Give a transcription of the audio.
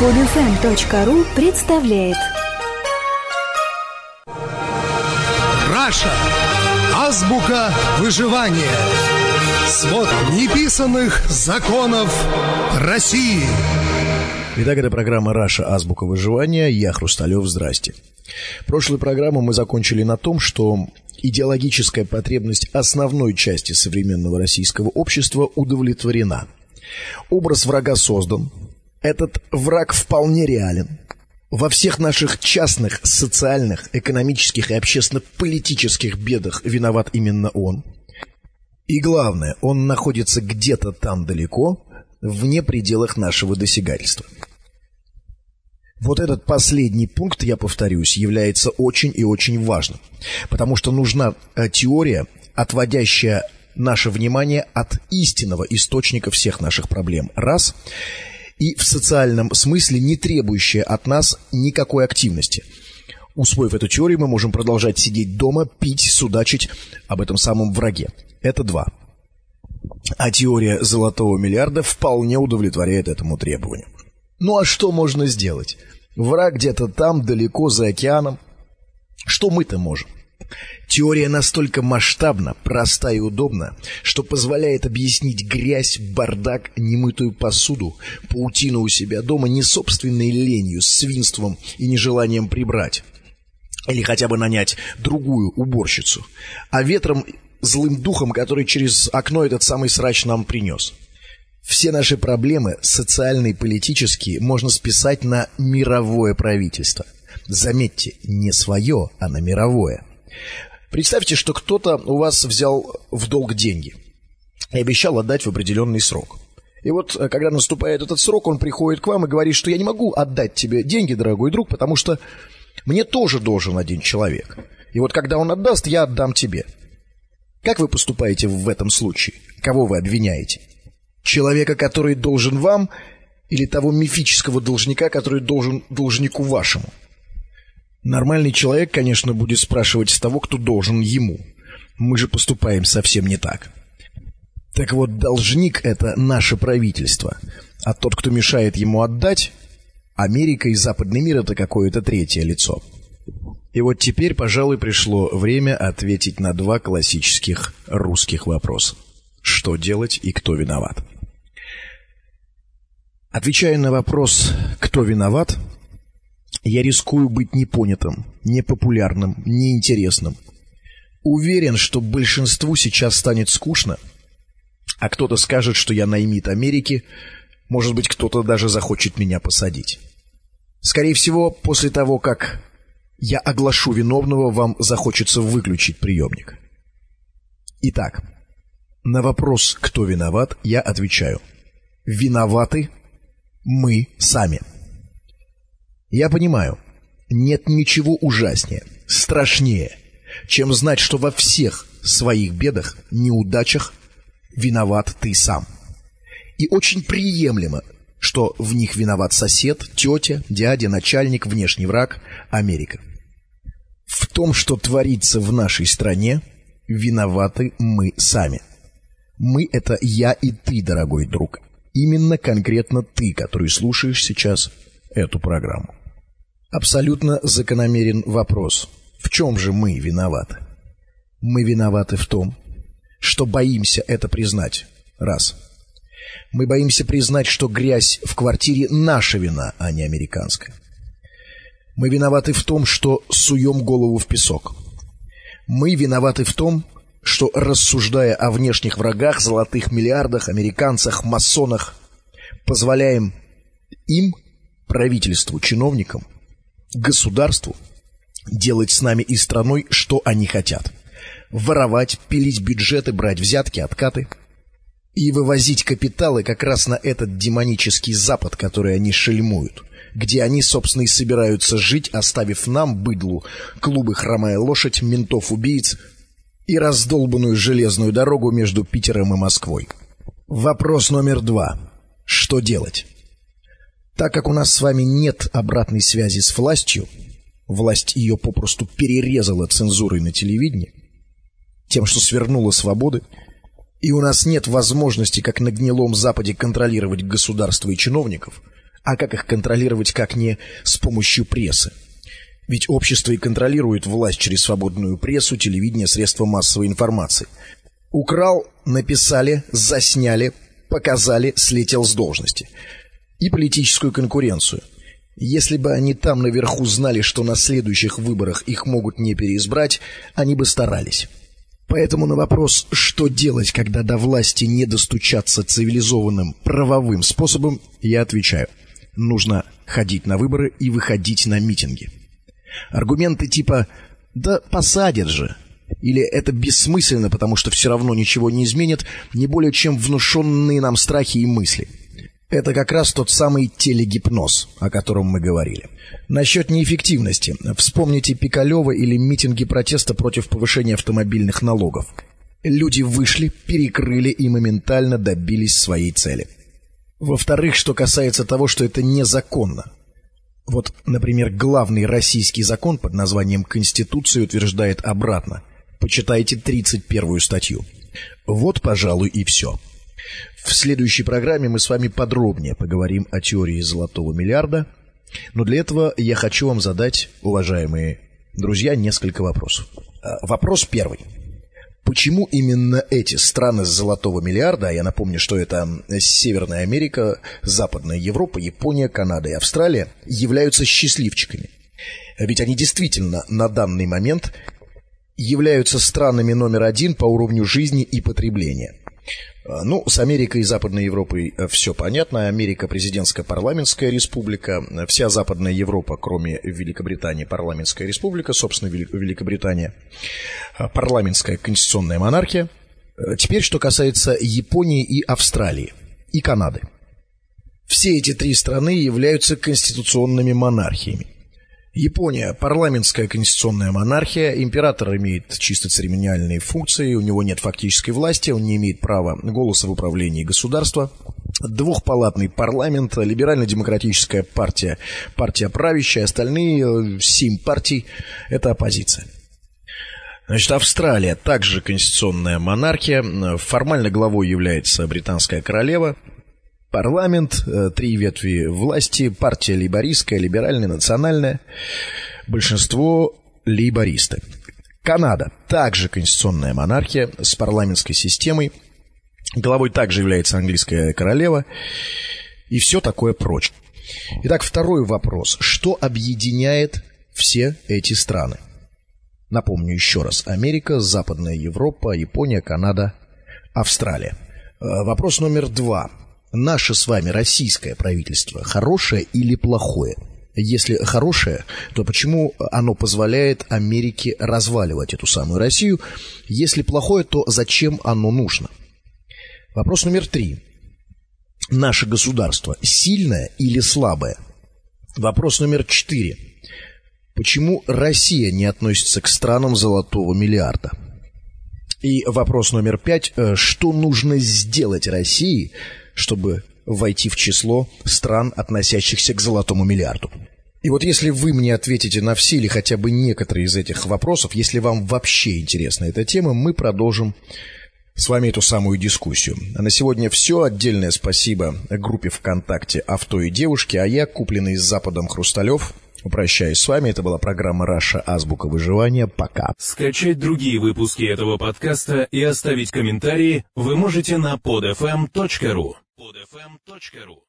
PodFM.ru представляет Раша. Азбука выживания. Свод неписанных законов России. Итак, это программа «Раша. Азбука выживания». Я Хрусталев. Здрасте. Прошлую программу мы закончили на том, что идеологическая потребность основной части современного российского общества удовлетворена. Образ врага создан. Этот враг вполне реален. Во всех наших частных, социальных, экономических и общественно-политических бедах виноват именно он. И главное, он находится где-то там далеко, вне пределах нашего досягательства. Вот этот последний пункт, я повторюсь, является очень и очень важным, потому что нужна э, теория, отводящая наше внимание от истинного источника всех наших проблем. Раз. И в социальном смысле не требующая от нас никакой активности. Усвоив эту теорию, мы можем продолжать сидеть дома, пить, судачить об этом самом враге. Это два. А теория золотого миллиарда вполне удовлетворяет этому требованию. Ну а что можно сделать? Враг где-то там, далеко за океаном. Что мы-то можем? Теория настолько масштабна, проста и удобна, что позволяет объяснить грязь, бардак, немытую посуду, паутину у себя дома не собственной ленью, свинством и нежеланием прибрать. Или хотя бы нанять другую уборщицу, а ветром злым духом, который через окно этот самый срач нам принес. Все наши проблемы, социальные и политические, можно списать на мировое правительство. Заметьте, не свое, а на мировое. Представьте, что кто-то у вас взял в долг деньги и обещал отдать в определенный срок. И вот, э, когда наступает этот срок, он приходит к вам и говорит, что я не могу отдать тебе деньги, дорогой друг, потому что мне тоже должен один человек. И вот когда он отдаст, я отдам тебе. Как вы поступаете в этом случае? Кого вы обвиняете? Человека, который должен вам, или того мифического должника, который должен должнику вашему? Нормальный человек, конечно, будет спрашивать с того, кто должен ему. Мы же поступаем совсем не так. Так вот, должник – это наше правительство, а тот, кто мешает ему отдать, Америка и западный мир – это какое-то третье лицо. И вот теперь, пожалуй, пришло время ответить на два классических русских вопроса. Что делать и кто виноват? Отвечая на вопрос «кто виноват?», я рискую быть непонятым, непопулярным, неинтересным. Уверен, что большинству сейчас станет скучно, а кто-то скажет, что я наймит Америки, может быть, кто-то даже захочет меня посадить. Скорее всего, после того, как я оглашу виновного, вам захочется выключить приемник. Итак, на вопрос, кто виноват, я отвечаю. Виноваты мы сами. Я понимаю, нет ничего ужаснее, страшнее, чем знать, что во всех своих бедах, неудачах виноват ты сам. И очень приемлемо, что в них виноват сосед, тетя, дядя, начальник, внешний враг, Америка. В том, что творится в нашей стране, виноваты мы сами. Мы — это я и ты, дорогой друг. Именно конкретно ты, который слушаешь сейчас эту программу. Абсолютно закономерен вопрос. В чем же мы виноваты? Мы виноваты в том, что боимся это признать. Раз. Мы боимся признать, что грязь в квартире наша вина, а не американская. Мы виноваты в том, что суем голову в песок. Мы виноваты в том, что, рассуждая о внешних врагах, золотых миллиардах, американцах, масонах, позволяем им, правительству, чиновникам, государству делать с нами и страной, что они хотят. Воровать, пилить бюджеты, брать взятки, откаты и вывозить капиталы как раз на этот демонический Запад, который они шельмуют, где они, собственно, и собираются жить, оставив нам, быдлу, клубы «Хромая лошадь», ментов-убийц и раздолбанную железную дорогу между Питером и Москвой. Вопрос номер два. Что делать? Так как у нас с вами нет обратной связи с властью, власть ее попросту перерезала цензурой на телевидении, тем, что свернула свободы, и у нас нет возможности, как на гнилом Западе, контролировать государство и чиновников, А как их контролировать, как не с помощью прессы? Ведь общество и контролирует власть через свободную прессу, телевидение, средства массовой информации. Украл, написали, засняли, показали, слетел с должности. И политическую конкуренцию. Если бы они там наверху знали, что на следующих выборах их могут не переизбрать, они бы старались. Поэтому на вопрос, что делать, когда до власти не достучаться цивилизованным правовым способом, я отвечаю. Нужно ходить на выборы и выходить на митинги. Аргументы типа «да посадят же» или «это бессмысленно, потому что все равно ничего не изменит» не более чем внушенные нам страхи и мысли. Это как раз тот самый телегипноз, о котором мы говорили. Насчет неэффективности. Вспомните Пикалева или митинги протеста против повышения автомобильных налогов. Люди вышли, перекрыли и моментально добились своей цели. Во-вторых, что касается того, что это незаконно. Вот, например, главный российский закон под названием Конституция утверждает обратно. Почитайте 31 статью. Вот, пожалуй, и все. В следующей программе мы с вами подробнее поговорим о теории золотого миллиарда. Но для этого я хочу вам задать, уважаемые друзья, несколько вопросов. А, вопрос первый. Почему именно эти страны с золотого миллиарда, а я напомню, что это Северная Америка, Западная Европа, Япония, Канада и Австралия, являются счастливчиками? Ведь они действительно на данный момент являются странами номер один по уровню жизни и потребления. А, ну, с Америкой и Западной Европой э, все понятно. Америка президентская парламентская республика. Вся Западная Европа, кроме Великобритании, парламентская республика. Собственно, Великобритания а, парламентская конституционная монархия. Э, теперь, что касается Японии и Австралии, и Канады. Все эти три страны являются конституционными монархиями. Япония – парламентская конституционная монархия, император имеет чисто церемониальные функции, у него нет фактической власти, он не имеет права голоса в управлении государства. Двухпалатный парламент, либерально-демократическая партия, партия правящая, остальные э, семь партий – это оппозиция. Значит, Австралия также конституционная монархия. Формально главой является британская королева. Парламент, э, три ветви власти, партия лейбористская, либеральная, национальная, большинство лейбористы. Канада, также конституционная монархия с парламентской системой. Главой также является английская королева. И все такое прочее. Итак, второй вопрос. Что объединяет все эти страны? Напомню еще раз. Америка, Западная Европа, Япония, Канада, Австралия. Э, вопрос номер два наше с вами российское правительство хорошее или плохое? Если хорошее, то почему оно позволяет Америке разваливать эту самую Россию? Если плохое, то зачем оно нужно? Вопрос номер три. Наше государство сильное или слабое? Вопрос номер четыре. Почему Россия не относится к странам золотого миллиарда? И вопрос номер пять. Что нужно сделать России, чтобы войти в число стран, относящихся к золотому миллиарду. И вот если вы мне ответите на все или хотя бы некоторые из этих вопросов, если вам вообще интересна эта тема, мы продолжим с вами эту самую дискуссию. А на сегодня все. Отдельное спасибо группе ВКонтакте «Авто и девушки», а я, купленный с Западом Хрусталев, Прощаюсь с вами. Это была программа «Раша. Азбука выживания». Пока. Скачать другие выпуски этого подкаста и оставить комментарии вы можете на podfm.ru podfm.ru